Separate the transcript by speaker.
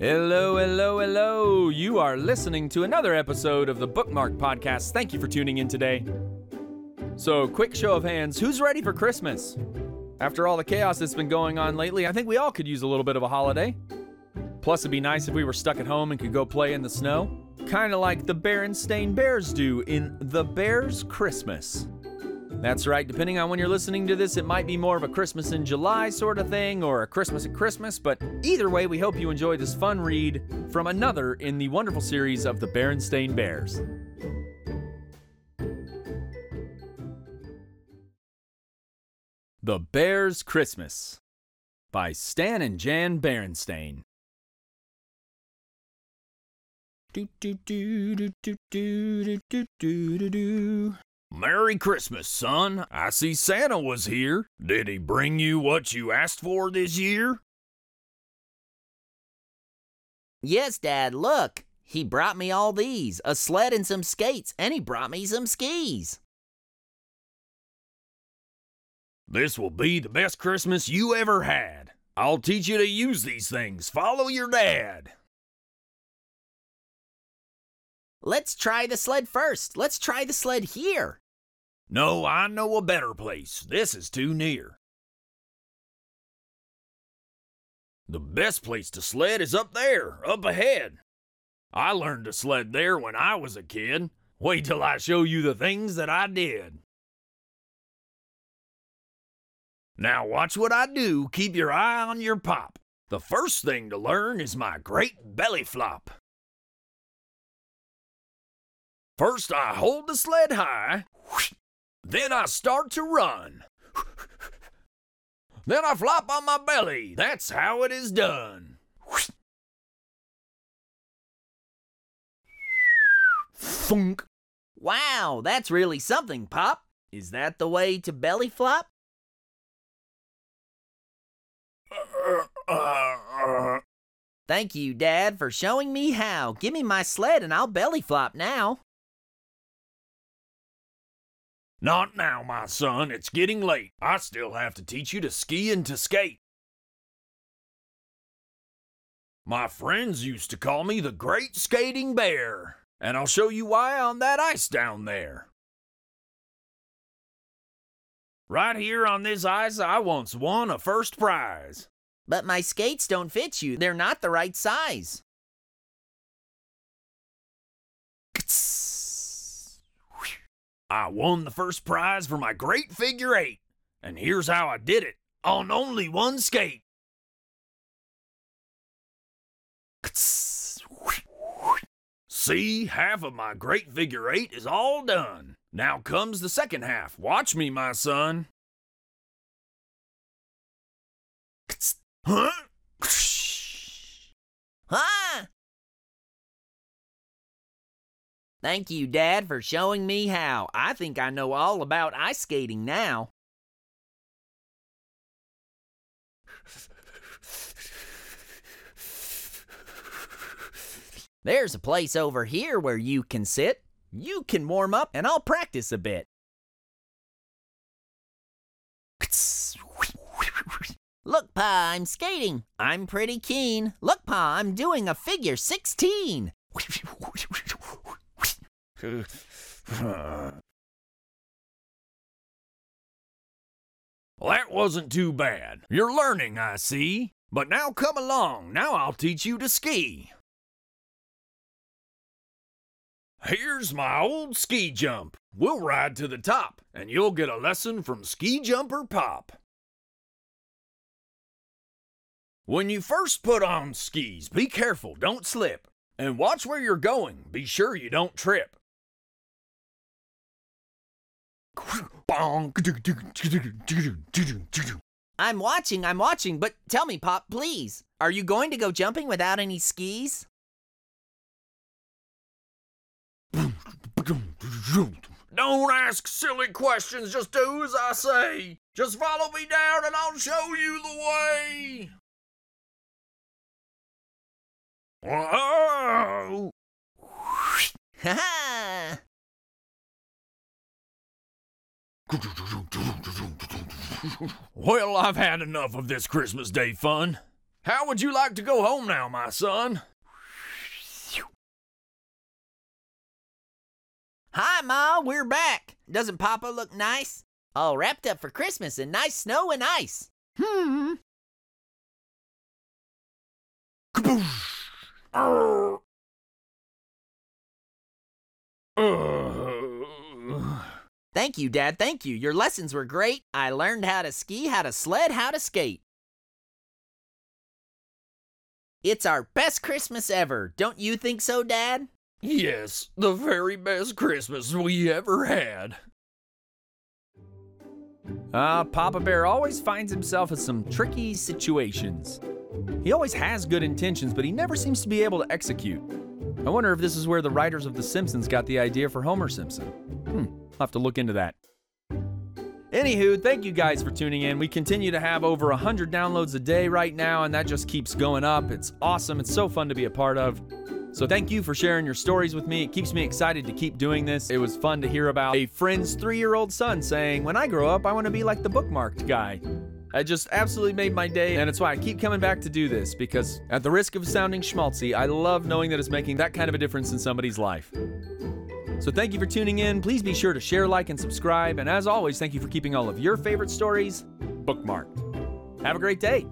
Speaker 1: Hello, hello, hello. You are listening to another episode of the Bookmark Podcast. Thank you for tuning in today. So, quick show of hands who's ready for Christmas? After all the chaos that's been going on lately, I think we all could use a little bit of a holiday. Plus, it'd be nice if we were stuck at home and could go play in the snow. Kind of like the Berenstain Bears do in The Bears Christmas. That's right, depending on when you're listening to this, it might be more of a Christmas in July sort of thing or a Christmas at Christmas, but either way, we hope you enjoy this fun read from another in the wonderful series of the Berenstain Bears. The Bears Christmas by Stan and Jan Berenstain. Do do do do do do do do do do.
Speaker 2: Merry Christmas, son. I see Santa was here. Did he bring you what you asked for this year?
Speaker 3: Yes, Dad, look. He brought me all these a sled and some skates, and he brought me some skis.
Speaker 2: This will be the best Christmas you ever had. I'll teach you to use these things. Follow your dad.
Speaker 3: Let's try the sled first. Let's try the sled here.
Speaker 2: No, I know a better place. This is too near. The best place to sled is up there, up ahead. I learned to sled there when I was a kid. Wait till I show you the things that I did. Now watch what I do. Keep your eye on your pop. The first thing to learn is my great belly flop. First, I hold the sled high. Then I start to run. Then I flop on my belly. That's how it is done. Thunk.
Speaker 3: Wow, that's really something, Pop. Is that the way to belly flop? Thank you, Dad, for showing me how. Give me my sled and I'll belly flop now.
Speaker 2: Not now, my son. It's getting late. I still have to teach you to ski and to skate. My friends used to call me the Great Skating Bear, and I'll show you why on that ice down there. Right here on this ice, I once won a first prize.
Speaker 3: But my skates don't fit you. They're not the right size.
Speaker 2: I won the first prize for my great figure eight, and here's how I did it on only one skate. See, half of my great figure eight is all done. Now comes the second half. Watch me, my son. Huh?
Speaker 3: Ah! Thank you, Dad, for showing me how. I think I know all about ice skating now. There's a place over here where you can sit. You can warm up, and I'll practice a bit. Look, Pa, I'm skating. I'm pretty keen. Look, Pa, I'm doing a figure 16.
Speaker 2: That wasn't too bad. You're learning, I see. But now come along. Now I'll teach you to ski. Here's my old ski jump. We'll ride to the top, and you'll get a lesson from Ski Jumper Pop. When you first put on skis, be careful, don't slip. And watch where you're going. Be sure you don't trip.
Speaker 3: I'm watching, I'm watching, but tell me, Pop, please. Are you going to go jumping without any skis?
Speaker 2: Don't ask silly questions, just do as I say. Just follow me down and I'll show you the way. Whoa!
Speaker 3: Ha ha!
Speaker 2: Well, I've had enough of this Christmas Day fun.
Speaker 4: How would you like to go home now, my son?
Speaker 3: Hi, Ma, we're back. Doesn't Papa look nice? All wrapped up for Christmas in nice snow and ice. Hmm. Thank you, Dad. Thank you. Your lessons were great. I learned how to ski, how to sled, how to skate. It's our best Christmas ever. Don't you think so, Dad?
Speaker 4: Yes, the very best Christmas we ever had.
Speaker 2: Ah, Papa Bear always finds himself in some tricky situations. He always has good intentions, but he never seems to be able to execute. I wonder if this is where the writers of The Simpsons got the idea for Homer Simpson. Hmm, I'll have to look into that. Anywho, thank you guys for tuning in. We continue to have over 100 downloads a day right now, and that just keeps going up. It's awesome. It's so fun to be a part of. So thank you for sharing your stories with me. It keeps me excited to keep doing this. It was fun to hear about a friend's three year old son saying, When I grow up, I want to be like the bookmarked guy. It just absolutely made my day, and it's why I keep coming back to do this because, at the risk of sounding schmaltzy, I love knowing that it's making that kind of a difference in somebody's life. So, thank you for tuning in. Please be sure to share, like, and subscribe. And as always, thank you for keeping all of your favorite stories bookmarked. Have a great day.